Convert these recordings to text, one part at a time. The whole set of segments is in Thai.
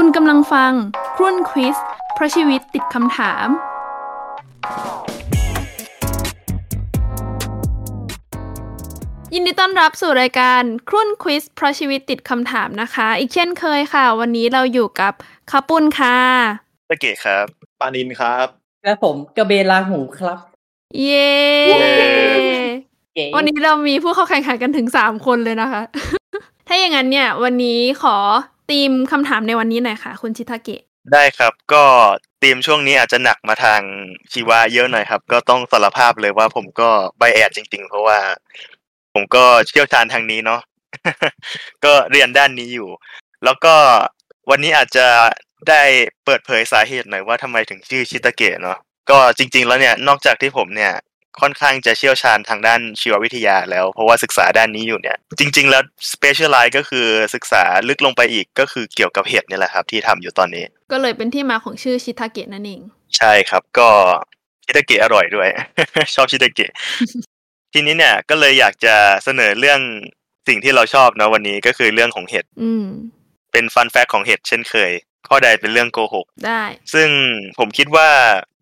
คุณกำลังฟัง ครุ่นควิสเพราะชีวิตติดคำถาม ยินดีต้อนรับสู่รายการครุ่นควิสเพราะชีวิตติดคำถามนะคะ อีกเช่นเคยค่ะ วันนี้เราอยู่กับคาปุ้นค่ะตะเกะครับ ปานินครับ และผมกระเบนลาหูครับ เย้เก๋วันนี้เรามีผู้เข้าแข่งขันกันถึงสามคนเลยนะคะ ถ้าอย่างนั้นเนี่ย วันนี้ขอ ตีมคำถามในวันนี้หน่อยค่ะ คุณชิทาเกะได้ครับก็ธีมช่วงนี้อาจจะหนักมาทางชีวะเยอะหน่อยครับ ก็ต้องสารภาพเลยว่าผมก็ไบแอดจริง ๆ เพราะว่า ผมก็เชี่ยวชาญทางนี้เนาะก็เรียนด้านนี้อยู่ แล้วก็วันนี้อาจจะได้เปิดเผยสาเหตุหน่อยว่าทำไมถึงชื่อชิตาเกะเนาะก็จริง ๆ แล้วเนี่ยนอกจากที่ผมเนี่ย ค่อนข้างจะเชี่ยวชาญทางด้านชีววิทยาแล้ว เพราะว่าศึกษาด้านนี้อยู่เนี่ย จริง ๆ แล้ว specialize ก็คือศึกษาลึกลงไปอีกก็คือเกี่ยวกับเห็ดเนี่ยแหละครับ ที่ทำอยู่ตอนนี้ ก็เลยเป็นที่มาของชื่อชิทาเกะนั่นเองใช่ครับก็ชิตาเกะอร่อยด้วย ชอบชิตาเกะทีนี้เนี่ยก็เลยอยากจะเสนอเรื่องสิ่งที่เราชอบนะวันนี้ก็คือเรื่องของเห็ดอืมเป็นฟันแฟกของเห็ดเช่นเคย ข้อใดเป็นเรื่องโกหกได้ ซึ่งผมคิดว่า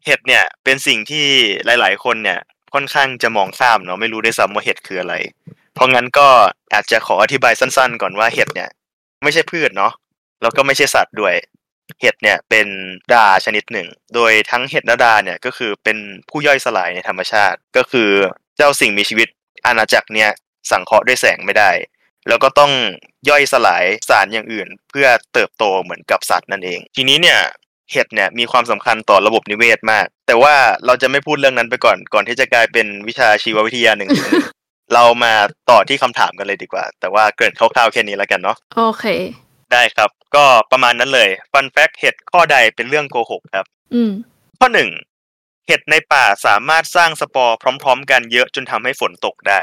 เห็ดเนี่ยเป็นสิ่งที่หลาย ๆ คนเนี่ย ค่อนข้างจะมองข้ามเนาะไม่รู้ด้วยซ้ำว่าเห็ดคืออะไร เพราะงั้นก็อาจจะขออธิบายสั้นๆ ก่อนว่าเห็ดเนี่ย ไม่ใช่พืชเนาะแล้วก็ไม่ใช่สัตว์ด้วย เห็ดเนี่ยเป็นดาชนิดหนึ่ง โดยทั้งเห็ดและดาเนี่ยก็คือเป็นผู้ย่อยสลายในธรรมชาติ ก็คือเจ้าสิ่งมีชีวิตอาณาจักรเนี่ยสังเคราะห์ด้วยแสงไม่ได้ แล้วก็ต้องย่อยสลายสารอย่างอื่น เพื่อเติบโตเหมือนกับสัตว์นั่นเอง ทีนี้เนี่ย เห็ดเนี่ยมีความสำคัญต่อระบบนิเวศมาก แต่ว่าเราจะไม่พูดเรื่องนั้นไปก่อน ก่อนที่จะกลายเป็นวิชาชีววิทยาหนึ่ง เรามาต่อที่คำถามกันเลยดีกว่า แต่ว่าเกริ่นคร่าวๆแค่นี้แล้วกันเนาะ โอเค ได้ครับ ก็ประมาณนั้นเลยฟันแฟกเห็ดข้อใดเป็นเรื่องโกหกครับ อืม ข้อหนึ่งเห็ดในป่าสามารถสร้างสปอร์พร้อม ๆ กันเยอะจนทำให้ฝนตกได้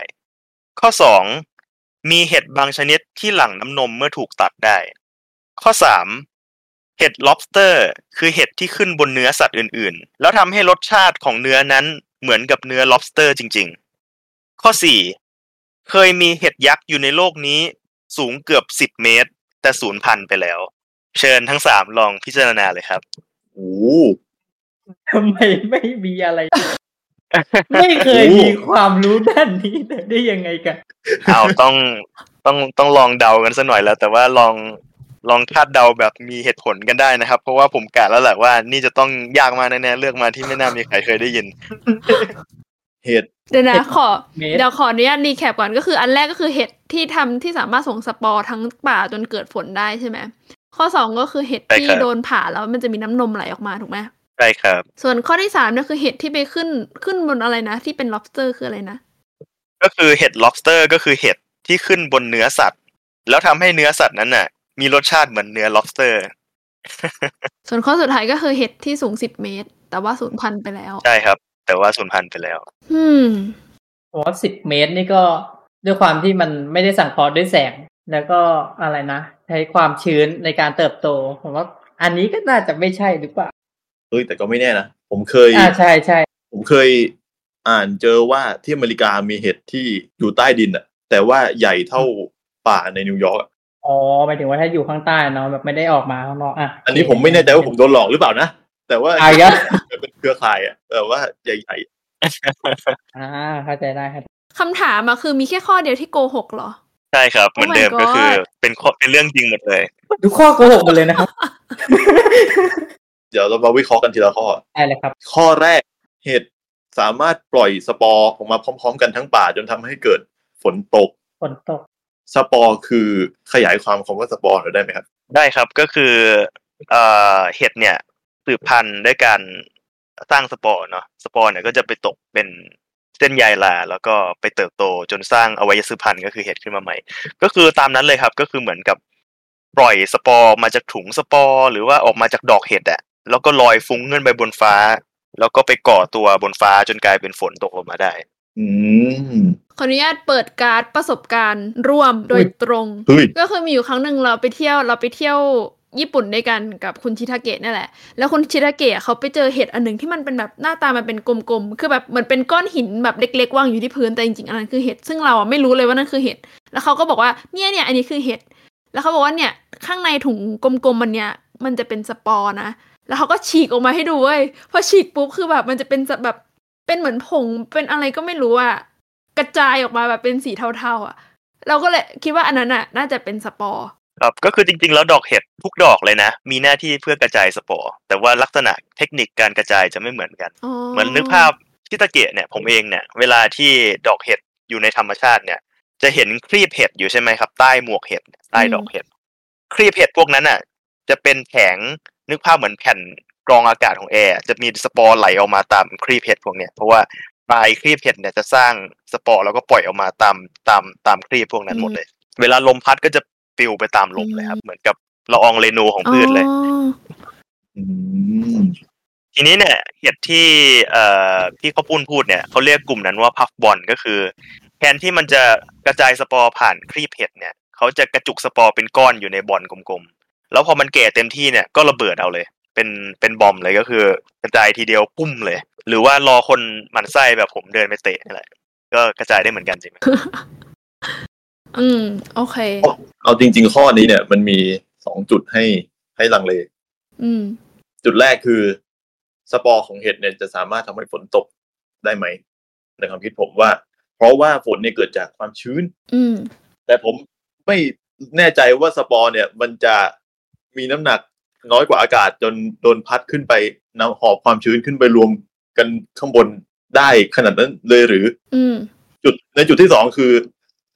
ข้อสองมีเห็ดบางชนิดที่หลั่งน้ำนมเมื่อถูกตัดได้ ข้อสาม เห็ด lobster คือเห็ดที่ขึ้นบนเนื้อสัตว์อื่นๆ แล้วทำให้รสชาติของเนื้อนั้นเหมือนกับเนื้อ lobster จริงๆ ข้อสี่เคยมีเห็ดยักษ์อยู่ในโลกนี้สูงเกือบสิบเมตร แต่สูญพันธุ์ไปแล้ว เชิญทั้งสามลองพิจารณาเลยครับโอ้โหทำไมไม่มีอะไร ไม่เคยมีความรู้ด้านนี้เลยได้ยังไงกันเอาต้องต้องต้องลองเดากันสักหน่อยแล้ว แต่ว่าลอง ลองคาดเดาแบบมีเหตุผลกันได้นะครับ เพราะว่าผมกะแล้วแหละว่านี่จะต้องยากมากแน่ๆเลือกมาที่ไม่น่ามีใครเคยได้ยิน เห็ดเดี๋ยวนะเห็ดขอเมตรเดี๋ยวขออนุญาต recap ก่อนก็คือ อันแรกก็คือเห็ดที่ทำที่สามารถส่งสปอร์ทั้งป่าจนเกิดฝนได้ใช่ไหมข้อสองก็คือเห็ดใช่ที่ครับโดนผ่าแล้วมันจะมีน้ำนมไหลออกมาถูกไหมใช่ครับ ส่วนข้อที่สามเนี่ยคือเห็ดที่ไปขึ้นขึ้นบนอะไรนะ ที่เป็น lobster คืออะไรนะ ก็คือเห็ด lobster ก็คือเห็ดที่ขึ้นบนเนื้อสัตว์ แล้วทำให้เนื้อสัตว์นั้นน่ะ มีรสชาติเหมือนเนื้อ lobster ส่วนข้อสุดท้ายก็คือเห็ดที่สูงสิบเมตร แต่ว่าสูญพันธุ์ไปแล้ว ใช่ครับ แต่ว่าสูญพันธุ์ไปแล้ว อืมผมว่าสิบเมตรนี่ก็ด้วยความที่มันไม่ได้สังเคราะห์ด้วยแสง แล้วก็อะไรนะ ใช้ความชื้นในการเติบโต ผมว่าอันนี้ก็น่าจะไม่ใช่หรือเปล่าเฮ้ยแต่ก็ไม่แน่นะ ผมเคย อ่าใช่ใช่ผมเคยอ่านเจอว่าที่อเมริกามีเห็ดที่อยู่ใต้ดินอะแต่ว่าใหญ่เท่าป่าในนิวยอร์กอะ อ๋อหมายถึงว่าถ้าอยู่ข้างใต้เนาะแบบไม่ได้ออกมาข้างนอกอะอันนี้ผมไม่แน่ใจว่าผมโดนหลอกหรือเปล่านะแต่ว่าอะก็เป็นเครือข่ายอะแต่ว่าใหญ่อ่าเข้าใจได้ครับคำถามอะคือมีแค่ข้อเดียวที่โกหกเหรอใช่ครับ เหมือนเดิม Oh my ก็คือ God เป็นข้อเป็นเรื่องจริงหมดเลยทุกข้อโกหกหมดเลยนะครับๆเดี๋ยวเรามาวิเคราะห์กันทีละข้อได้เลยครับ ข้อแรกเห็ดสามารถปล่อยสปอร์ออกมาพร้อม ๆ กันทั้งป่าจนทำให้เกิดฝนตก ฝนตก สปอร์คือขยายความคำว่าสปอร์หน่อยได้ไหมครับ ได้ครับก็คือเอ่อเห็ดเนี่ยสืบพันธุ์ด้วยการสร้างสปอร์เนาะสปอร์เนี่ยก็จะไปตกเป็นเส้นใยราแล้วก็ไปเติบโตจนสร้างอวัยวะสืบพันธุ์ก็คือเห็ดขึ้นมาใหม่ ก็คือตามนั้นเลยครับก็คือเหมือนกับปล่อยสปอร์มาจากถุงสปอร์หรือว่าออกมาจากดอกเห็ดอะแล้วก็ลอยฟุ้งขึ้นไปบนฟ้า แล้วก็ไปก่อตัวบนฟ้าจนกลายเป็นฝนตกลงมาได้ อืมขออนุญาตเปิดการ์ดประสบการณ์ร่วมโดยตรงเฮ้ยก็คือมีอยู่ครั้งหนึ่งเราไปเที่ยวเราไปเที่ยวญี่ปุ่นด้วยกันกับคุณชิทาเกะนี่แหละ แล้วคุณชิทาเกะเขาไปเจอเห็ดอันหนึ่งที่มันเป็นแบบหน้าตามันเป็นกลมๆ คือแบบเหมือนเป็นก้อนหินแบบเล็กๆวางอยู่ที่พื้น แต่จริงๆ อันนั้นคือเห็ด ซึ่งเราอะไม่รู้เลยว่านั่นคือเห็ด แล้วเขาก็บอกว่าเนี่ยเนี่ยอันนี้คือเห็ด แล้วเขาบอกว่าเนี่ยข้างในถุงกลมๆมันเนี่ยมันจะเป็นสปอร์นะ แล้วเขาก็ฉีกออกมาให้ดูเว้ย พอฉีกปุ๊บคือแบบมันจะเป็นแบบ เป็นเหมือนผงเป็นอะไรก็ไม่รู้อะกระจายออกมาแบบเป็นสีเทาๆอะเราก็เลยคิดว่าอันนั้นอะน่าจะเป็นสปอร์ครับก็คือจริงๆ แล้วดอกเห็ดทุกดอกเลยนะ มีหน้าที่เพื่อกระจายสปอร์ แต่ว่าลักษณะเทคนิคการกระจายจะไม่เหมือนกันอ๋อเหมือนนึกภาพชิตาเกะเนี่ยผมเองเนี่ยเวลาที่ดอกเห็ดอยู่ในธรรมชาติเนี่ย จะเห็นครีบเห็ดอยู่ใช่ไหมครับ ใต้หมวกเห็ดใต้ดอกเห็ดครีบเห็ดพวกนั้นอะ จะเป็นแผงนึกภาพเหมือนแผ่น กรองอากาศของแอร์จะมีสปอร์ไหลออกมาตามครีบเห็ดพวกเนี้ยเพราะว่าปลายครีบเห็ดเนี่ยจะสร้างสปอร์แล้วก็ปล่อยออกมาตามตามตามครีบพวกนั้นหมดเลย เวลาลมพัดก็จะปลิวไปตามลมเลยครับ เหมือนกับละอองเรณูของพืชเลยอ๋ออืมทีนี้เนี่ยเห็ดที่เอ่อที่เขาปุ้นพูดเนี่ยเขาเรียกกลุ่มนั้นว่าพัฟบอลก็คือ แทนที่มันจะกระจายสปอร์ผ่านครีบเห็ดเนี่ยเขาจะกระจุกสปอร์เป็นก้อนอยู่ในบอลกลมๆแล้วพอมันแก่เต็มที่เนี่ยก็ระเบิดเอาเลย เป็นเป็นบอมเลยก็คือกระจายทีเดียวปุ้มเลย หรือว่ารอคนหมั่นไส้แบบผมเดินไปเตะนี่แหละ ก็กระจายได้เหมือนกันใช่ไหมอืม โอเค เอาจริง ๆ ข้อนี้เนี่ย มันมีสองจุดให้ให้ลังเล อืม จุดแรกคือ สปอร์ของเห็ดเนี่ยจะสามารถทำให้ฝนตกได้ไหมในความคิดผมว่า เพราะว่าฝนเนี่ยเกิดจากความชื้น อืม แต่ผมไม่แน่ใจว่าสปอร์เนี่ย มันจะมีน้ำหนัก น้อยกว่าอากาศจนโดนพัดขึ้นไปนำหอบความชื้นขึ้นไปรวมกันข้างบนได้ขนาดนั้นเลยหรือ อืมจุดในจุดที่สองคือ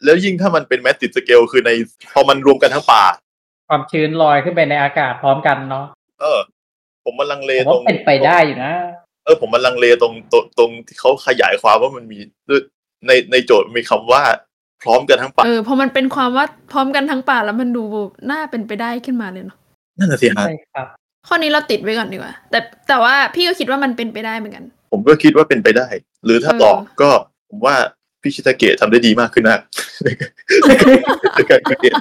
แล้วยิ่งถ้ามันเป็นแมสติดสเกลคือในพอมันรวมกันทั้งป่า ความชื้นลอยขึ้นไปในอากาศพร้อมกันเนาะเออ ผมมันลังเลผมตรว่างเป็นไปได้อยู่นะเออผมมันลังเลตรงตรงตรงที่เขาขยายความว่ามันมีในในโจทย์มีคำว่าพร้อมกันทั้งป่าเออพอมันเป็นความว่าพร้อมกันทั้งป่าแล้วมันดูน่าเป็นไปได้ขึ้นมาเลยเนาะ นั่นน่ะสิฮะใช่ครับข้อนี้เราติดไว้ก่อนดีกว่า แต่แต่ว่าพี่ก็คิดว่ามันเป็นไปได้เหมือนกัน ผมก็คิดว่าเป็นไปได้ หรือถ้าเออหลอกก็ผมว่าพี่ชิตาเกะทำได้ดีมากขึ้นนะในการเขียน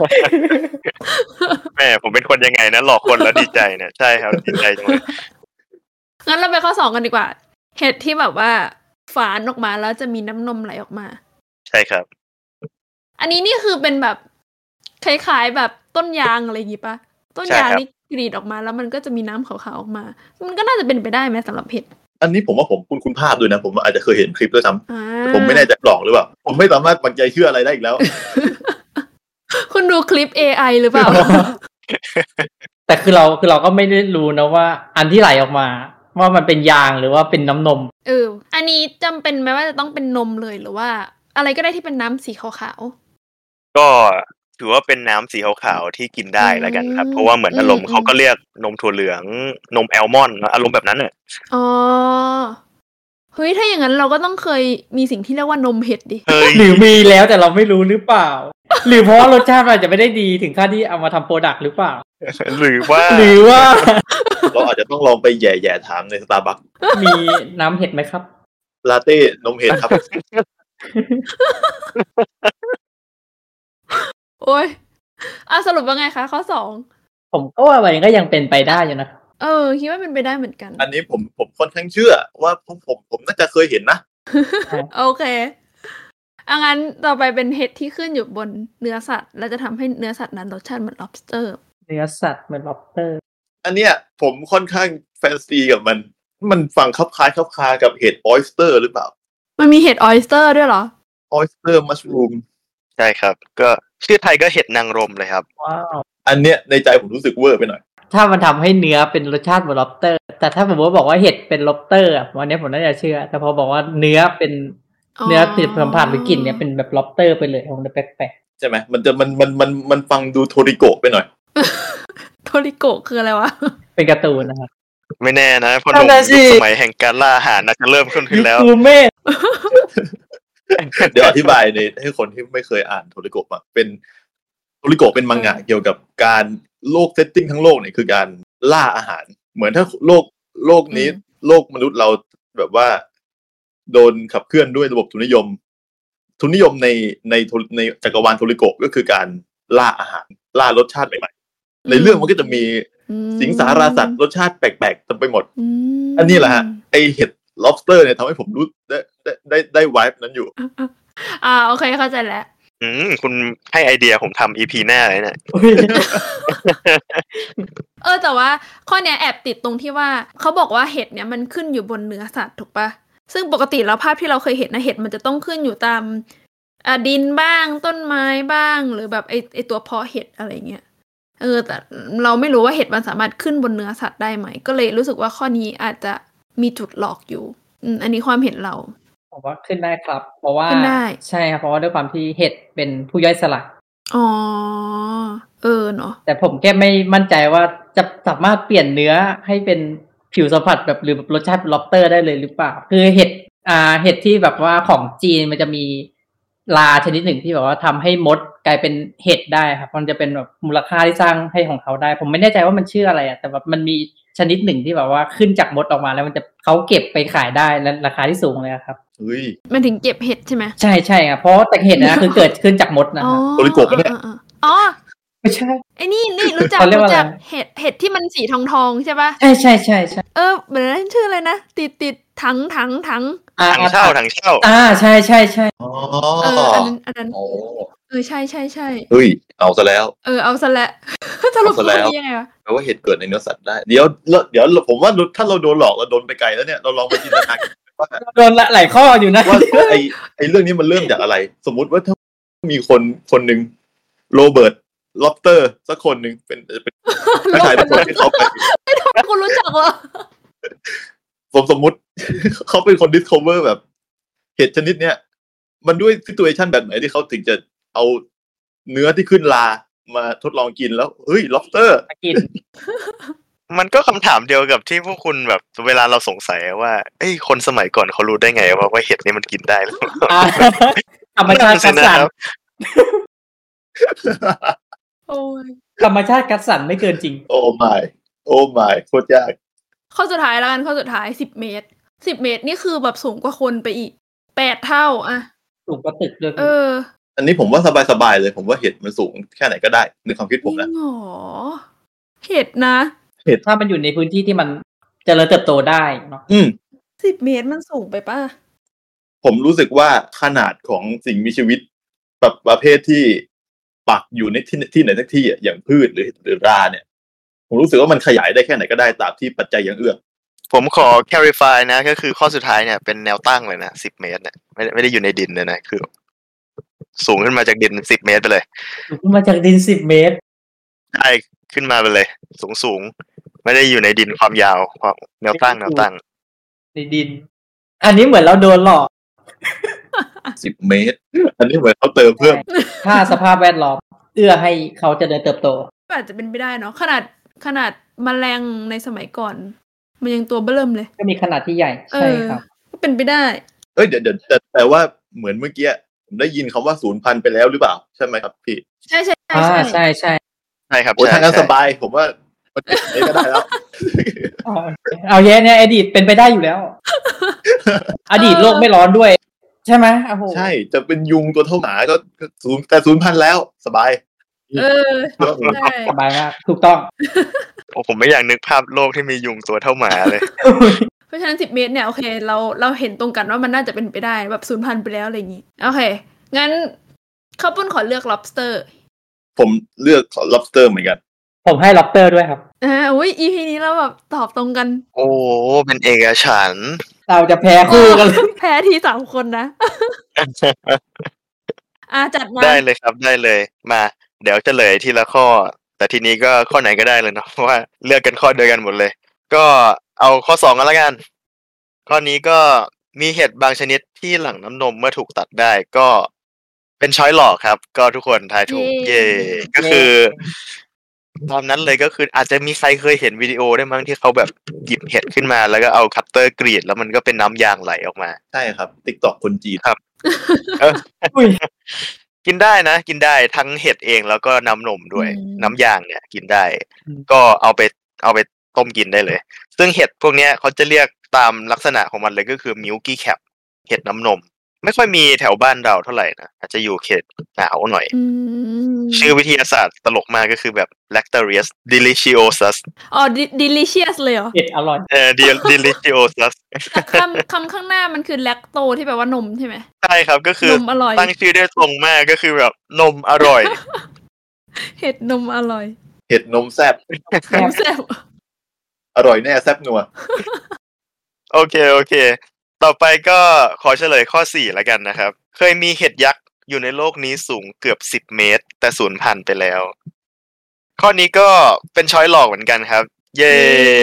แม่ผมเป็นคนยังไงนะหลอกคนแล้วดีใจเนี่ยใช่ครับดีใจจังเลยงั้นเราไปข้อสองกันดีกว่า เห็ดที่แบบว่าฝานออกมาแล้วจะมีน้ำนมไหลออกมา ใช่ครับ อันนี้นี่คือเป็นแบบคล้ายๆแบบต้นยางอะไรอย่างงี้ปะ ต้นยางใช่ครับ นี่กรีดออกมาแล้วมันก็จะมีน้ำขาวๆออกมา มันก็น่าจะเป็นไปได้ไหมสำหรับเห็ดอันนี้ผมว่าผมคุณคุณภาพด้วยนะ ผมอาจจะเคยเห็นคลิปด้วยซ้อ่าำผมไม่แน่ใจหลอกหรือเปล่า ผมไม่สามารถปักใจเชื่ออะไรได้อีกแล้ว คุณดูคลิป AI หรือเปล่า แต่คือเราคือเราก็ไม่ได้รู้นะว่า อันที่ไหลออกมา ว่ามันเป็นยางหรือว่าเป็นน้ำนม เออ อันนี้จำเป็นไหมว่าจะต้องเป็นนมเลยหรือว่า อะไรก็ได้ที่เป็นน้ำสีขาวก็ ถือว่าเป็นน้ำสีขาวๆที่กินได้แล้วกันครับอืมเพราะว่าเหมือนอารมณ์อืมเขาก็เรียกนมถั่วเหลืองนมอัลมอนด์อารมณ์แบบนั้นน่ะๆอ๋อเฮ้ยถ้าอย่างนั้นเราก็ต้องเคยมีสิ่งที่เรียกว่านมเห็ดดิเฮ้ยหรือมีแล้วแต่เราไม่รู้หรือเปล่า หรือเพราะว่ารสชาติมันอาจจะไม่ได้ดีถึงขั้นที่เอามาทำ prod uct หรือเปล่า หรือว่าหรือว่า เราอาจจะต้องลองไปแหย่ๆถามในสตาร์บัคมีน้ำเห็ดไหมครับลาเต้นมเห็ดครับ โอ้ยอะสรุปว่าไงคะ ข้อสอง ผมก็ว่ามันก็ยังเป็นไปได้อยู่นะเออคิดว่าเป็นไปได้เหมือนกัน อันนี้ผมผมค่อนข้างเชื่อ ว่าผมผมผมน่าจะเคยเห็นนะ โอเคอางั้นต่อไปเป็นเห็ดที่ขึ้นอยู่บนเนื้อสัตว์ แล้วจะทำให้เนื้อสัตว์นั้นรสชาติเหมือน lobster เนื้อสัตว์เหมือนล็อบสเตอร์อันเนี้ยผมค่อนข้างแฟนซีกับมัน มันฟังคลับคล้ายคลับคากับเห็ด oyster หรือเปล่า มันมีเห็ด oyster ด้วยเหรอ oyster mushroomใช่ครับ ก็ ชื่อไทยก็เห็ดนางรมเลยครับ ว้าวอันเนี้ยในใจผมรู้สึกเวอร์ไปหน่อย ถ้ามันทำให้เนื้อเป็นรสชาติเหมือนล็อบสเตอร์ แต่ถ้าผมว่าบอกว่าเห็ดเป็นล็อบสเตอร์อะวันนี้ผมน่าจะเชื่อ แต่พอบอกว่าเนื้อเป็นอ๋อเนื้อติดสัมผัสหรือกลิ่นเนี่ยเป็นแบบล็อบสเตอร์ไปเลยผมจะแปลกใช่ไหมมันจะมันมันมันมันฟังดูโทริโกะไปหน่อยโทริโกะคืออะไรวะๆเป็นการ์ตูนนะครับไม่แน่นะเพอหนั่นุ่นมน่ะสิยุคสมัยแห่งการล่าอาหารน่าจะเริ่มขึ้นขึ้นแล้วยูเมะ เดี๋ยวอธิบายในให้คนที่ไม่เคยอ่านโทริโกะมาเป็นโทริโกะเป็นมังงะเกี่ยวกับการโลกเซตติ้งทั้งโลกเนี่ยคือการล่าอาหาร เหมือนถ้าโลกโลกนี้อืมโลกมนุษย์เราแบบว่า โดนขับเคลื่อนด้วยระบบทุนนิยม ทุนนิยมในในโทในจักรวาลโทริโกะก็คือการล่าอาหาร ล่ารสชาติใหม่ๆในเรื่องมันก็จะมีอืมสิงสาราสัตว์รสชาติแปลกๆเต็มไปหมดอืมอันนี้แหละฮะไอเห็ด lobster เนี่ยทำให้ผมรู้ได้ได้ได้ได้ไวฟ์นั้นอยู่ อ่าโอเคเข้าใจแล้วอืมคุณให้ไอเดียผมทำอีพีหน้าเลยเนี่ยอุ๊ยเออแต่ว่าข้อเนี้ยแอบติดตรงที่ว่าเขาบอกว่าเห็ดเนี่ยมันขึ้นอยู่บนเนื้อสัตว์ถูกปะซึ่งปกติแล้วภาพที่เราเคยเห็นนะเห็ดมันจะต้องขึ้นอยู่ตามอะดินบ้างต้นไม้บ้าง หรือแบบไอไอตัวเพาะเห็ดอะไรเงี้ยเออแต่เราไม่รู้ว่าเห็ดมันสามารถขึ้นบนเนื้อสัตว์ได้ไหม ก็เลยรู้สึกว่าข้อนี้อาจจะ มีจุดหลอกอยู่อืมอันนี้ความเห็นเราผมว่าขึ้นได้ครับ เพราะว่าขึ้นได้ใช่ครับเพราะว่าด้วยความที่เห็ดเป็นผู้ย่อยสลายอ๋อเออเนาะแต่ผมแค่ไม่มั่นใจว่าจะสามารถเปลี่ยนเนื้อให้เป็นผิวสัมผัสแบบหรือแบบรสชาติล็อบสเตอร์ได้เลยหรือเปล่า คือเห็ดอ่าเห็ดที่แบบว่าของจีนมันจะมีลาชนิดหนึ่งที่แบบว่าทำให้มดกลายเป็นเห็ดได้ครับ มันจะเป็นแบบมูลค่าที่สร้างให้ของเขาได้ ผมไม่แน่ใจว่ามันชื่ออะไรอะแต่แบบมันมี ชนิดหนึ่งที่แบบว่าขึ้นจากมดออกมาแล้วมันจะเขาเก็บไปขายได้และราคาที่สูงเลยอะครับเฮ้ยมันถึงเก็บเห็ดใช่ไหมใช่ใช่ครับเพราะว่าแต่เห็ดนะคือเกิดขึ้นจากมดนะอ๋อครับโอริโกะปะเนี่ยอออออ๋อไม่ใช่ไอ้นี่นี่รู้จักเขาเรียกว่ารู้จักอะไรเห็ดเห็ดที่มันสีทองทองๆใช่ปะใช่ใช่ใช่ใช่เออเหมือนนั้นชื่ออะไรนะติดติดถังถังถังอ่าถังเช่าถังเช่าอ่าใช่ใช่ใช่อ๋อเอออันนั้นอันนั้นโอ้ เออ ใช่ใช่ใช่เฮ้ย เอาซะแล้ว เออ เอาซะและสรุปเอาซะแล้วข้อนี้ยังไงวะ แปลว่าเหตุเกิดในเนื้อสัตว์ได้ เดี๋ยวแล้วเดี๋ยวผมว่าถ้าเราโดนหลอกเราโดนไปไกลแล้วเนี่ยเราลองไปจินตนาการว่าโดนละหลายข้ออยู่นะ ว่าไอไอเรื่องนี้มันเริ่มจากอะไร สมมุติว่าถ้ามีคนคนหนึ่งโรเบิร์ตล็อบเตอร์ สักคนหนึ่งเป็นเป็นผู้ชายทุกคนที่เขาไป คุณรู้จักเหรอ ผมสมมุติ เขาเป็นคน discover แบบ เห็ดชนิดเนี้ยมันด้วย situation แบบไหนที่เขาถึงจะ เอาเนื้อที่ขึ้นรามาทดลองกินแล้วเฮ้ยล็อบสเตอร์มากิน มันก็คำถามเดียวกับที่พวกคุณแบบเวลาเราสงสัยว่าเอ้ยคนสมัยก่อนเขารู้ได้ไงว่าว่าเห็ดนี่มันกินได้หรือเปล่าอ่าธรรมชาติคัดสรรโอ้ยธรรมชาติคัดสรรไม่เกินจริง โอ้ไม่โอ้ไม่โคตรยากข้อสุดท้ายแล้วกันข้อสุดท้ายสิบเมตรสิบเมตรนี่คือแบบสูงกว่าคนไปอีกแปดเท่าอะสูงกว่าตึกด้วยเออ อันนี้ผมว่าสบายๆเลย ผมว่าเห็ดมันสูงแค่ไหนก็ได้ในความคิดผมจรินะงเหรอเห็ดนะถ้ามันอยู่ในพื้นที่ที่มันเจริญเติบโตได้เนาะอืมสิบเมตรมันสูงไปป่ะ ผมรู้สึกว่าขนาดของสิ่งมีชีวิตแบบประเภทที่ปักอยู่ในที่ที่ไหนสักที่อะอย่างพืชหรือหรือราเนี่ย ผมรู้สึกว่ามันขยายได้แค่ไหนก็ได้ตามที่ปัจจัยยังเอื้อผมขอ clarify นะ ก็คือข้อสุดท้ายเนี่ยเป็นแนวตั้งเลยนะสิบเมตรเนี่ยไม่ได้ไม่ได้อยู่ในดินเลยนะคือ สูงขึ้นมาจากดินสิบเมตรไปเลยสูงขึ้นมาจากดินสิบเมตรใช่ขึ้นมาไปเลย สูงสูงไม่ได้อยู่ในดินความยาวความแนวตั้งแนวตั้ง ในดิน อันนี้เหมือนเราโดนหลอกสิบเมตร อันนี้เหมือนเขาเติมเพิ่มถ้าสภาพแวดล้อมเอื้อให้เขาเจริญเติบโตอาจจะเป็นไปได้เนาะขนาดขนาดแมลงในสมัยก่อน มันยังตัวเบิ่มเลย ก็มีขนาดที่ใหญ่เอใช่อครับ ก็เป็นไปได้ เอ้ยเดี๋ยวเดี๋ยวแต่แต่ว่าเหมือนเมื่อกี้ ผมได้ยินคำว่าศูนย์พันธุ์ไปแล้วหรือเปล่า ใช่ไหมครับพี่ ใช่ใช่ใช่อ่าใช่ใช่ใช่ใช่ครับโอ้ยใช่ทางนั้นใช่สบาย ผมว่ามันเป็นไปก็ได้แล้วเอาเอาแย่เนี่ยอดีตเป็นไปได้อยู่แล้ว อดีตโลกไม่ร้อนด้วย ใช่ไหมโอ้โหใช่ จะเป็นยุงตัวเท่าหมาก็ก็ศูนย์แต่ศูนย์พันธุ์แล้วสบาย เออใช่สบายมากถูกต้องโอ้ผมไม่อยากนึกภาพโลกที่มียุงตัวเท่าหมาเลยเพ ราะฉะนั้นสิบเมตรเนี่ยโอเคเราเราเห็นตรงกันว่ามันน่าจะเป็นไปได้แบบศูนย์พันไปแล้วอะไรอย่างงี้โอเค งั้นข้าวปุ้นขอเลือก lobster ผมเลือก lobster เหมือนกัน ผมให้ล็อบเตอร์ด้วยครับอ่าอุ้ย EP นี้เราแบบตอบตรงกัน โอ้เป็นเอกฉันท์เราจะแพ้คู่กันเลยแพ้ทีสามคนนะ อ่าจัดมาได้เลยครับได้เลยมา เดี๋ยวเฉลยทีละข้อ แต่ทีนี้ก็ข้อไหนก็ได้เลยเนาะเพราะว่าเลือกกันข้อเดียวกันหมดเลย ก็ เอาข้อสองกันละกัน ข้อนี้ก็มีเห็ดบางชนิดที่หลั่งน้ำนมเมื่อถูกตัดได้ก็เป็น choice หลอกครับ ก็ทุกคนทายถูก เย้เย่ก็คือตามนั้นเลยก็คืออาจจะมีใครเคยเห็นวิดีโอได้มั้งที่เขาแบบหยิบเห็ดขึ้นมาแล้วก็เอาคัตเตอร์กรีด แล้วมันก็เป็นน้ำยางไหลออกมา ใช่ครับ TikTok คนจีนเอออุ้ยกินได้นะ กินได้ทั้งเห็ดเองแล้วก็น้ำนมด้วยอืมน้ำยางเนี่ย กินได้อืมก็เอาไปเอาไป ต้มกินได้เลย ซึ่งเห็ดพวกเนี้ยเขาจะเรียกตามลักษณะของมันเลยก็คือมิลกี้แคปเห็ดน้ำนม ไม่ค่อยมีแถวบ้านเราเท่าไหร่นะอาจจะอยู่เขตหนาวหน่อยอืมชื่อวิทยาศาสตร์ตลกมากก็คือแบบ Lactarius deliciosus อ๋อ di- delicious เลยเหรอเผ็ดอร่อยเออ de- deliciosus แต่คำคำข้างหน้ามันคือ lacto ที่แปลว่านมใช่ไหมใช่ครับก็คือนมอร่อยตั้งชื่อได้ตรงมากก็คือแบบนมอร่อย เห็ดนมอร่อย เห็ดนมแซบแซ่บแซ่บ อร่อยแน่แซบนัว โอเคโอเค ต่อไปก็ขอเฉลยข้อสี่แล้วกันนะครับ เคยมีเห็ดยักษ์อยู่ในโลกนี้สูงเกือบสิบเมตร แต่สูญพันธุ์ไปแล้ว ข้อนี้ก็เป็นช้อยหลอกเหมือนกันครับ เย่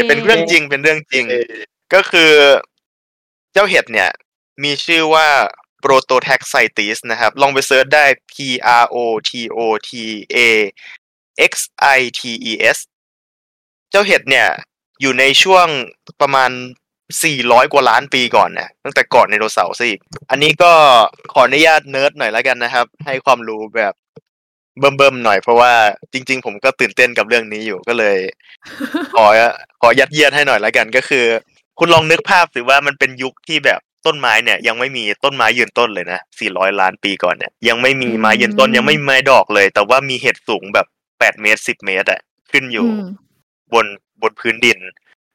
เป็นเรื่องจริงเป็นเรื่องจริง ก็คือเจ้าเห็ดเนี่ย มีชื่อว่า Prototaxites นะครับ ลองไป search ได้ P R O T O T A X I T E S เจ้าเห็ดเนี่ย อยู่ในช่วงประมาณ 400 กว่าล้านปีก่อนนะตั้งแต่ก่อนไดโนเสาร์ซะอีกอันนี้ก็ขออนุญาตเนิร์ดหน่อยแล้วกันนะครับ ให้ความรู้แบบเบิ่มๆหน่อยเพราะว่าจริง ๆ ผมก็ตื่นเต้นกับเรื่องนี้อยู่ก็เลย ขอขอยัดเยียดให้หน่อยแล้วกันก็คือ คุณลองนึกภาพสิว่ามันเป็นยุคที่แบบต้นไม้เนี่ย ยังไม่มีต้นไม้ยืนต้นเลยนะ 400 ล้านปีก่อนเนี่ย ยังไม่มีไม้ยืนต้นยังไม่มีไม้ดอกเลย แต่ว่ามีเห็ดสูงแบบ 8 เมตร 10 เมตรอะขึ้นอยู่อืม บนบนพื้นดิน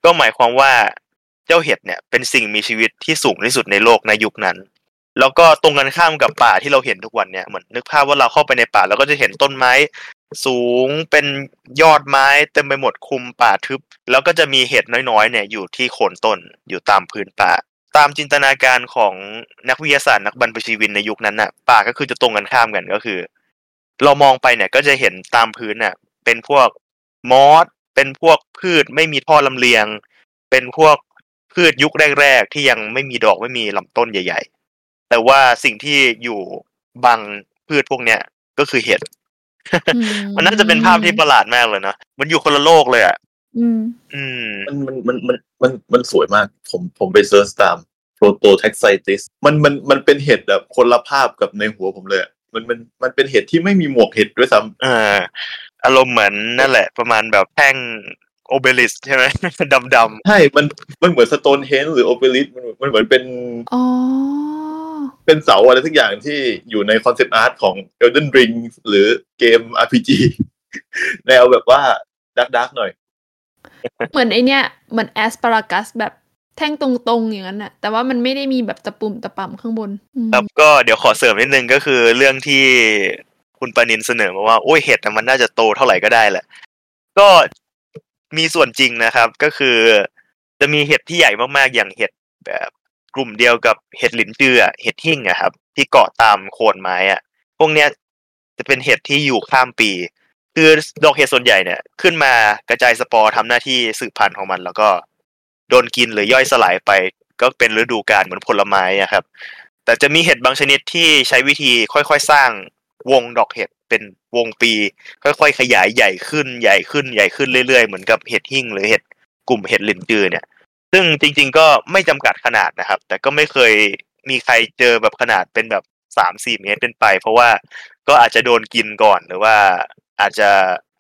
ก็หมายความว่าเจ้าเห็ดเนี่ยเป็นสิ่งมีชีวิตที่สูงที่สุดในโลกในยุคนั้น แล้วก็ตรงกันข้ามกับป่าที่เราเห็นทุกวันเนี่ยเหมือนนึกภาพว่าเราเข้าไปในป่าเราก็จะเห็นต้นไม้ สูงเป็นยอดไม้เต็มไปหมดคุมป่าทึบ แล้วก็จะมีเห็ดน้อยๆเนี่ยอยู่ที่โคนต้นอยู่ตามพื้นป่าตามจินตนาการของนักวิทยาศาสตร์นักบรรพชีวินในยุคนั้นน่ะ ป่าก็คือจะตรงกันข้ามกันก็คือ เรามองไปเนี่ยก็จะเห็นตามพื้นน่ะ เป็นพวกมอส เป็นพวกพืชไม่มีท่อลำเลียง เป็นพวกพืชยุคแรกๆที่ยังไม่มีดอกไม่มีลำต้นใหญ่ ๆ แต่ว่าสิ่งที่อยู่บังพืชพวกเนี้ยก็คือเห็ดอืมันน่าจะเป็นภาพที่ประหลาดมากเลยนะมันอยู่คนละโลกเลยอะอืมอืมมันมันมันมันมันมันสวยมาก ผมผมไป search ตาม prototaxites มันมันมันเป็นเห็ดแบบคนละภาพกับในหัวผมเลยอะมันมันมันเป็นเห็ดที่ไม่มีหมวกเห็ดด้วยซ้ำอ่า อารมณ์เหมือนนั่นแหละ ประมาณแบบแท่ง obelisk ใช่ไหมดำใช่ มันมันเหมือน Stonehenge หรือ obelisk มันมันเหมือนเป็นอ๋อเป็นเสาอะไรทุกอย่างที่อยู่ใน concept art ของ Elden Ring หรือเกม RPG แนวแบบว่า dark dark หน่อย เหมือนไอเนี้ยเหมือน asparagus แบบแท่งตรงๆอย่างนั้นน่ะแต่ว่ามันไม่ได้มีแบบตะปุ่มตะป่ำข้างบนอืมๆครับก็เดี๋ยวขอเสริมนิดนึงก็คือเรื่องที่ คุณปานินเสนอมาว่าโอ้ยเห็ดมันน่าจะโตเท่าไหร่ก็ได้แหละ ก็มีส่วนจริงนะครับ ก็คือ จะมีเห็ดที่ใหญ่มากๆอย่างเห็ดแบบกลุ่มเดียวกับเห็ดหลินจืออเห็ดหิ่งอะครับ ที่เกาะตามโคนไม้อะพวกเนี้ยจะเป็นเห็ดที่อยู่ข้ามปี คือดอกเห็ดส่วนใหญ่เนี่ย ขึ้นมากระจายสปอร์ทำหน้าที่สืบพันธุ์ของมันแล้วก็โดนกินหรือย่อยสลายไป ก็เป็นฤดูกาลเหมือนผลไม้อะครับ แต่จะมีเห็ดบางชนิดที่ใช้วิธีค่อยๆสร้าง วงดอกเห็ดเป็นวงปี ค่อยๆขยายใหญ่ขึ้นใหญ่ขึ้นใหญ่ขึ้นเรื่อยๆเหมือนกับเห็ดหิ่งหรือเห็ดกลุ่มเห็ดหลินจือเนี่ย ซึ่งจริง ๆ ก็ไม่จำกัดขนาดนะครับ แต่ก็ไม่เคยมีใครเจอแบบขนาดเป็นแบบสามสี่เมตรเป็นไป เพราะว่าก็อาจจะโดนกินก่อนหรือว่าอาจจะ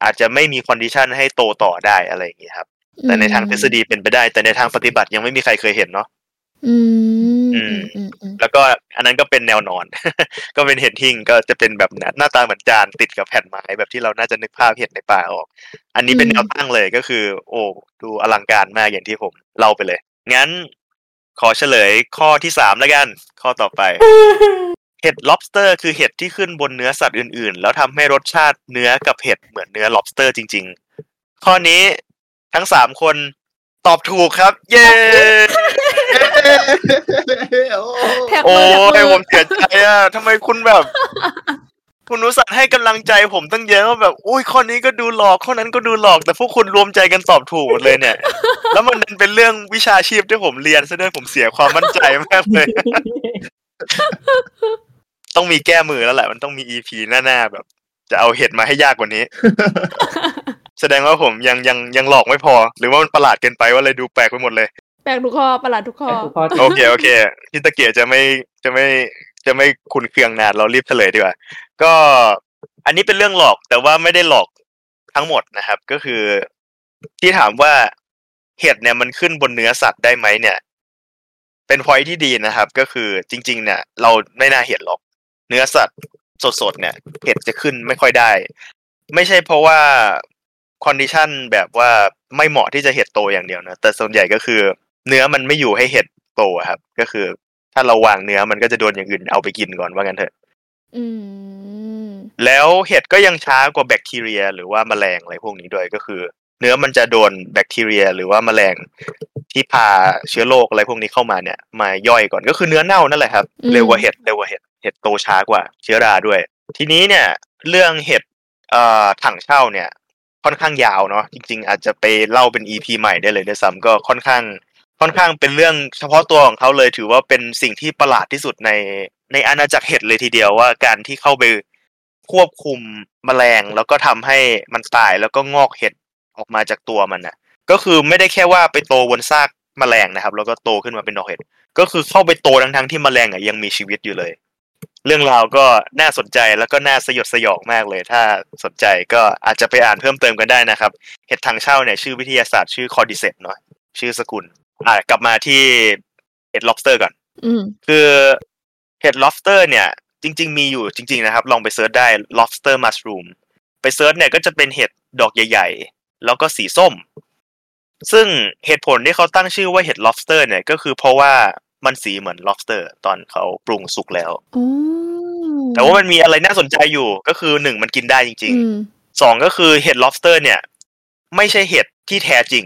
อาจจะไม่มี condition ให้โตต่อได้อะไรอย่างเงี้ครับ แต่ในทางทฤษฎีเป็นไปได้ แต่ในทางปฏิบัติยังไม่มีใครเคยเห็นเนาะ อืมอือืมมอืมอืมแล้วก็อันนั้นก็เป็นแนวนอน ก็เป็นเห็ดหิ้งก็จะเป็นแบบนั้นหน้าตาเหมือนจานติดกับแผ่นไม้แบบที่เราน่าจะนึกภาพเห็ดในป่าออก อันนี้เป็นแนวตั้งเลยก็คือ โอ้ดูอลังการมากอย่างที่ผมเล่าไปเลย งั้นขอเฉลยข้อที่สามแล้วกัน ข้อต่อไป เห็ด lobster คือเห็ดที่ขึ้นบนเนื้อสัตว์อื่นๆ แล้วทำให้รสชาติเนื้อกับเห็ดเหมือนเนื้อ lobster จริง ๆ ข้อนี้ทั้งสามคนตอบถูกครับ เย้แท็ก โอ้มือแท็กยมืผอมเสียใจอะทำไมคุณแบบ คุณรู้สัตว์ให้กำลังใจผมตั้งเยอะว่าแบบอุ้ยข้อนี้ก็ดูหลอกข้อนั้นก็ดูหลอก แต่พวกคุณรวมใจกันตอบถูกหมดเลยเนี่ย แล้วมันดันเป็นเรื่องวิชาชีพที่ผมเรียนซะด้วยผมเสียความมั่นใจมากเลย ต้องมีแก้มือแล้วแหละมันต้องมีอีพีหน้าๆแบบ จะเอาเห็ดมาให้ยากกว่านี้แสดงว่าผมยังยังยังหลอกไม่พอ หรือว่ามันประหลาดเกินไปว่าเลยดูแปลกไปหมดเลยแปลกทุกข้อประหลาดทุกข้อโอเคโอเคพี่ตะเกียจะไม่จะไม่จะไม่คุณเคืองนานเรารีบเฉลยดีกว่า ก็อันนี้เป็นเรื่องหลอกแต่ว่าไม่ได้หลอกทั้งหมดนะครับ ก็คือที่ถามว่าเห็ดเนี่ยมันขึ้นบนเนื้อสัตว์ได้ไหมเนี่ย เป็นพอยที่ดีนะครับ ก็คือจริง ๆ เนี่ย เราไม่น่าเห็นหรอก เนื้อสัตว์สดๆเนี่ย เห็ดจะขึ้นไม่ค่อยได้ ไม่ใช่เพราะว่า condition แบบว่าไม่เหมาะที่จะเห็ดโตอย่างเดียวนะแต่ส่วนใหญ่ก็คือ เนื้อมันไม่อยู่ให้เห็ดโตอะครับ ก็คือ ถ้าเราวางเนื้อมันก็จะโดนอย่างอื่นเอาไปกินก่อนว่างั้นเถอะอืมแล้วเห็ดก็ยังช้ากว่าแบคทีเรีย หรือว่าแมลงอะไรพวกนี้ด้วยก็คือ เนื้อมันจะโดนแบคทีเรีย หรือว่าแมลงที่พาเชื้อโรคอะไรพวกนี้เข้ามาเนี่ยมาย่อยก่อนก็คือเนื้อเน่านั่นแหละครับอืมเร็วกว่าเห็ดเร็วกว่าเห็ดเห็ดโตช้ากว่า เชื้อราด้วย ทีนี้เนี่ย เรื่องเห็ดเอ่อถังเช่าเนี่ย ค่อนข้างยาวเนาะจริง ๆ อาจจะไปเล่าเป็นอีพีใหม่ได้เลยด้วยซ้ำก็ค่อนข้าง ค่อนข้างเป็นเรื่องเฉพาะตัวของเขาเลย ถือว่าเป็นสิ่งที่ประหลาดที่สุดในในอาณาจักรเห็ดเลยทีเดียวว่าการที่เข้าไปควบคุมแมลงแล้วก็ทำให้มันตายแล้วก็งอกเห็ดออกมาจากตัวมันน่ะ ก็คือไม่ได้แค่ว่าไปโตบนซากแมลงนะครับ แล้วก็โตขึ้นมาเป็นดอกเห็ดก็คือเข้าไปโตทั้งๆที่แมลงอะยังมีชีวิตอยู่เลย เรื่องราวก็น่าสนใจแล้วก็น่าสยดสยองมากเลย ถ้าสนใจก็อาจจะไปอ่านเพิ่มเติมกันได้นะครับ เห็ดถั่งเช่าเนี่ยชื่อวิทยาศาสตร์ชื่อ Cordyceps เนาะชื่อสกุล อ่ากลับมาที่เห็ด lobster ก่อนอืมคือเห็ด lobster เนี่ย จริง ๆ มีอยู่จริง ๆ นะครับ ลองไป search ได้ lobster mushroom ไป search เนี่ยก็จะเป็นเห็ดดอกใหญ่ ๆ แล้วก็สีส้ม ซึ่งเหตุผลที่เขาตั้งชื่อว่าเห็ด lobster เนี่ยก็คือเพราะว่ามันสีเหมือน lobster ตอนเขาปรุงสุกแล้วโอ้แต่ว่ามันมีอะไรน่าสนใจอยู่ก็คือหนึ่งมันกินได้จริงอืมๆสองก็คือเห็ด lobster เนี่ย ไม่ใช่เห็ดที่แท้จริง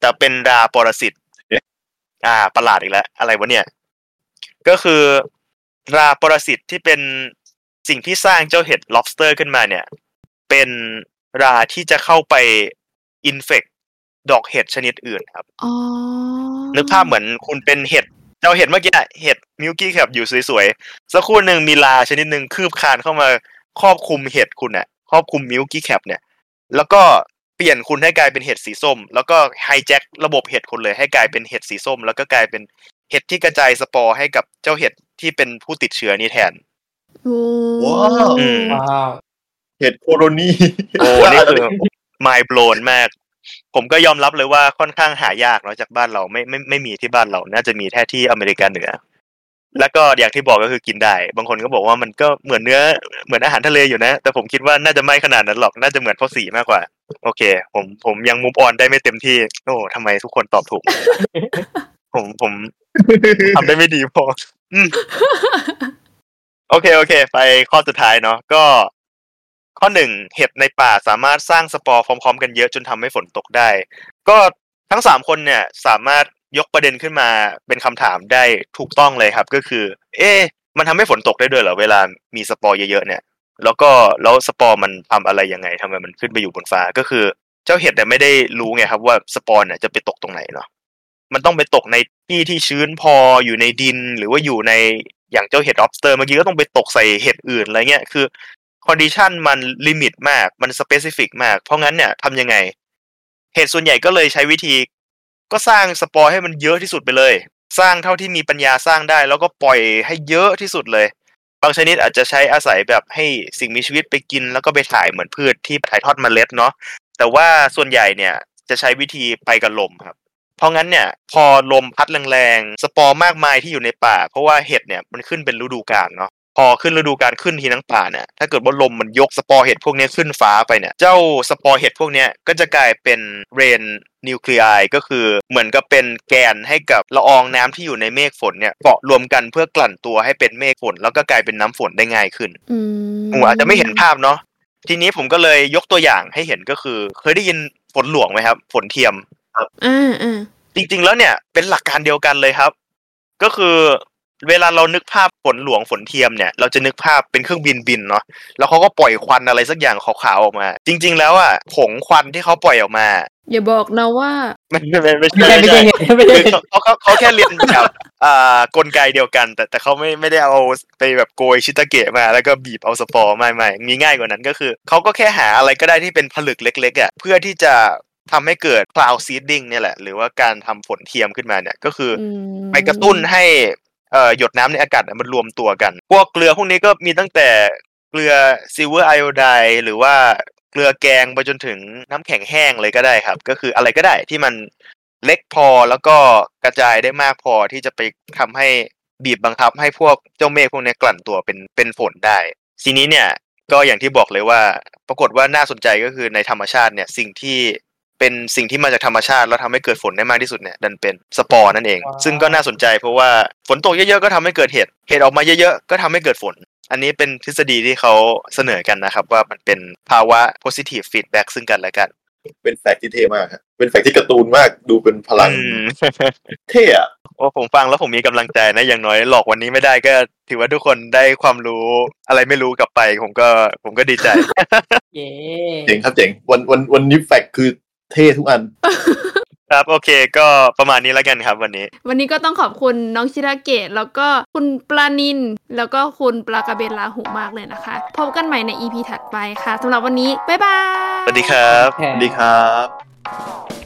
แต่เป็นราปรสิต อ่า ประหลาดอีกแล้ว อะไรวะเนี่ย ก็คือราปรสิตที่เป็นสิ่งที่สร้างเจ้าเห็ด lobster ขึ้นมาเนี่ย เป็นราที่จะเข้าไปอินเฟกดอกเห็ดชนิดอื่นครับอ๋อนึกภาพเหมือนคุณเป็นเห็ดเจ้าเห็ดเมื่อกี้อะเห็ด milky cap อยู่สวยๆ สักครู่หนึ่งมีราชนิดหนึ่งคืบคลานเข้ามาครอบคลุมเห็ดคุณอะครอบคลุม milky cap เนี่ย แล้วก็ เปลี่ยนคุณให้กลายเป็นเห็ดสีส้ม แล้วก็ hijack ระบบเห็ดคุณเลยให้กลายเป็นเห็ดสีส้ม แล้วก็กลายเป็นเห็ดที่กระจายสปอร์ให้กับเจ้าเห็ดที่เป็นผู้ติดเชื้อนี้แทนโอ้ว้าวอืมว้าวเห็ดโคโรนีโอ้นี่คือ mind blown มาก ผมก็ยอมรับเลยว่าค่อนข้างหายากเนาะจากบ้านเราไม่ไม่ไม่มีที่บ้านเราน่าจะมีแค่ที่อเมริกาเหนือ แล้วก็อย่างที่บอกก็คือกินได้ บางคนก็บอกว่ามันก็เหมือนเนื้อเหมือนอาหารทะเลอยู่นะ แต่ผมคิดว่าน่าจะไม่ขนาดนั้นหรอก น่าจะเหมือนข้าวสีมากกว่า โอเค ผมผมยังมุฟออนได้ไม่เต็มที่ โอ้ทำไมทุกคนตอบถูก ผมผมทำได้ไม่ดีพอโอเคโอเค ไปข้อสุดท้ายเนาะก็ ข้อหนึ่งเห็ดในป่าสามารถสร้างสปอร์พร้อม ๆ กันเยอะจนทำให้ฝนตกได้ ก็ทั้งสามคนเนี่ย สามารถ ยกประเด็นขึ้นมาเป็นคำถามได้ถูกต้องเลยครับ ก็คือ เอ๊ะมันทำให้ฝนตกได้ด้วยเหรอเวลามีสปอร์เยอะๆเนี่ย แล้วก็แล้วสปอร์มันทำอะไรยังไงทำไมมันขึ้นไปอยู่บนฟ้าก็คือ เจ้าเห็ดเนี่ยไม่ได้รู้ไงครับว่าสปอร์เนี่ยจะไปตกตรงไหนเนาะมันต้องไปตกในที่ที่ชื้นพออยู่ในดินหรือว่าอยู่ในอย่างเจ้าเห็ด lobster เมื่อกี้ก็ต้องไปตกใส่เห็ดอื่นอะไรเงี้ยคือ condition มัน limit มากมัน specific มาก เพราะงั้นเนี่ยทำยังไง เห็ดส่วนใหญ่ก็เลยใช้วิธี ก็สร้างสปอร์ให้มันเยอะที่สุดไปเลย สร้างเท่าที่มีปัญญาสร้างได้ แล้วก็ปล่อยให้เยอะที่สุดเลย บางชนิดอาจจะใช้อาศัยแบบให้สิ่งมีชีวิตไปกิน แล้วก็ไปถ่ายเหมือนพืชที่ถ่ายทอดเมล็ดเนาะแต่ว่าส่วนใหญ่เนี่ยจะใช้วิธีไปกับลมครับ เพราะงั้นเนี่ยพอลมพัดแรงๆสปอร์มากมายที่อยู่ในป่า เพราะว่าเห็ดเนี่ยมันขึ้นเป็นฤดูกาลเนาะ พอขึ้นฤดูกาลขึ้นทีทั้งป่าเนี่ยถ้าเกิดว่าลมมันยกสปอร์เห็ดพวกเนี้ยขึ้นฟ้าไปเนี่ย เจ้าสปอร์เห็ดพวกเนี้ยก็จะกลายเป็น rain nuclei ก็คือเหมือนกับเป็นแกนให้กับละอองน้ำที่อยู่ในเมฆฝนเนี่ยเกาะรวมกันเพื่อกลั่นตัวให้เป็นเมฆฝน แล้วก็กลายเป็นน้ำฝนได้ง่ายขึ้นอืมผมอาจจะไม่เห็นภาพเนาะทีนี้ผมก็เลยยกตัวอย่างให้เห็นก็คือ เคยได้ยินฝนหลวงไหมครับ ฝนเทียมอ่าอ่าจริงๆแล้วเนี่ยเป็นหลักการเดียวกันเลยครับ ก็คือ เวลาเรานึกภาพฝนหลวงฝนเทียมเนี่ยเราจะนึกภาพเป็นเครื่องบินบินเนาะแล้วเขาก็ปล่อยควันอะไรสักอย่างขาวๆออกมา จริง ๆ แล้วอะผงควันที่เขาปล่อยออกมา อย่าบอกนะว่ามันไม่ไม่ไม่ไม่ใช่ใช่ไม่ใช่เห็ดไม่ใช่คือเห็ดเขาเขาเขาแค่เรียนแบบอ่ากลไกเดียวกัน แต่แต่เขาไม่ไม่ได้เอาไปแบบโกยชิตาเกะมา แล้วก็บีบเอาสปอร์ไม่ไม่มีง่ายกว่านั้นก็คือเขาก็แค่หาอะไรก็ได้ที่เป็นผลึกเล็กๆอะเพื่อที่จะทำให้เกิด cloud seeding เนี่ยแหละ หรือว่าการทำฝนเทียมขึ้นมาเนี่ย ก็คือออืมไปกระตุ้นให้เอ่อ หยดน้ำในอากาศมันรวมตัวกัน พวกเกลือพวกนี้ก็มีตั้งแต่เกลือ silver iodide หรือว่าเกลือแกงไปจนถึงน้ำแข็งแห้งเลยก็ได้ครับ ก็คืออะไรก็ได้ที่มันเล็กพอแล้วก็กระจายได้มากพอที่จะไปทำให้บีบบังคับให้พวกเจ้าเมฆพวกนี้กลั่นตัวเป็นเป็นฝนได้ทีนี้เนี่ยก็อย่างที่บอกเลยว่า ปรากฏว่าน่าสนใจก็คือในธรรมชาติเนี่ยสิ่งที่ เป็นสิ่งที่มาจากธรรมชาติแล้วทำให้เกิดฝนได้มากที่สุดเนี่ยดันเป็นสปอร์นั่นเอง ซึ่งก็น่าสนใจเพราะว่าฝนตกเยอะๆก็ทำให้เกิดเห็ดเห็ดออกมาเยอะๆก็ทำให้เกิดฝน อันนี้เป็นทฤษฎีที่เขาเสนอกันนะครับ ว่ามันเป็นภาวะ positive feedback ซึ่งกันและกัน เป็นแฟกต์ที่เท่มากครับเป็นแฟกต์ที่การ์ตูนมากดูเป็นพลังอืมเท่อะโอ้ผมฟังแล้วผมมีกำลังใจนะอย่างน้อยหลอกวันนี้ไม่ได้ก็ ถือว่าทุกคนได้ความรู้อะไรไม่รู้กลับไป ผมก็ผมก็ดีใจเย้เจ๋งครับเจ๋งวันวันวันนี้แฟกต์คือ เท่ทุกอัน ครับโอเค ก็ประมาณนี้แล้วกันครับวันนี้ วันนี้ก็ต้องขอบคุณน้องชิราเกะแล้วก็คุณปลานิน แล้วก็คุณปลากระเบนลาหูมากเลยนะคะ พบกันใหม่ใน EP ถัดไปค่ะสำหรับวันนี้ บ๊ายบาย สวัสดีครับแค่สวัสดีครับ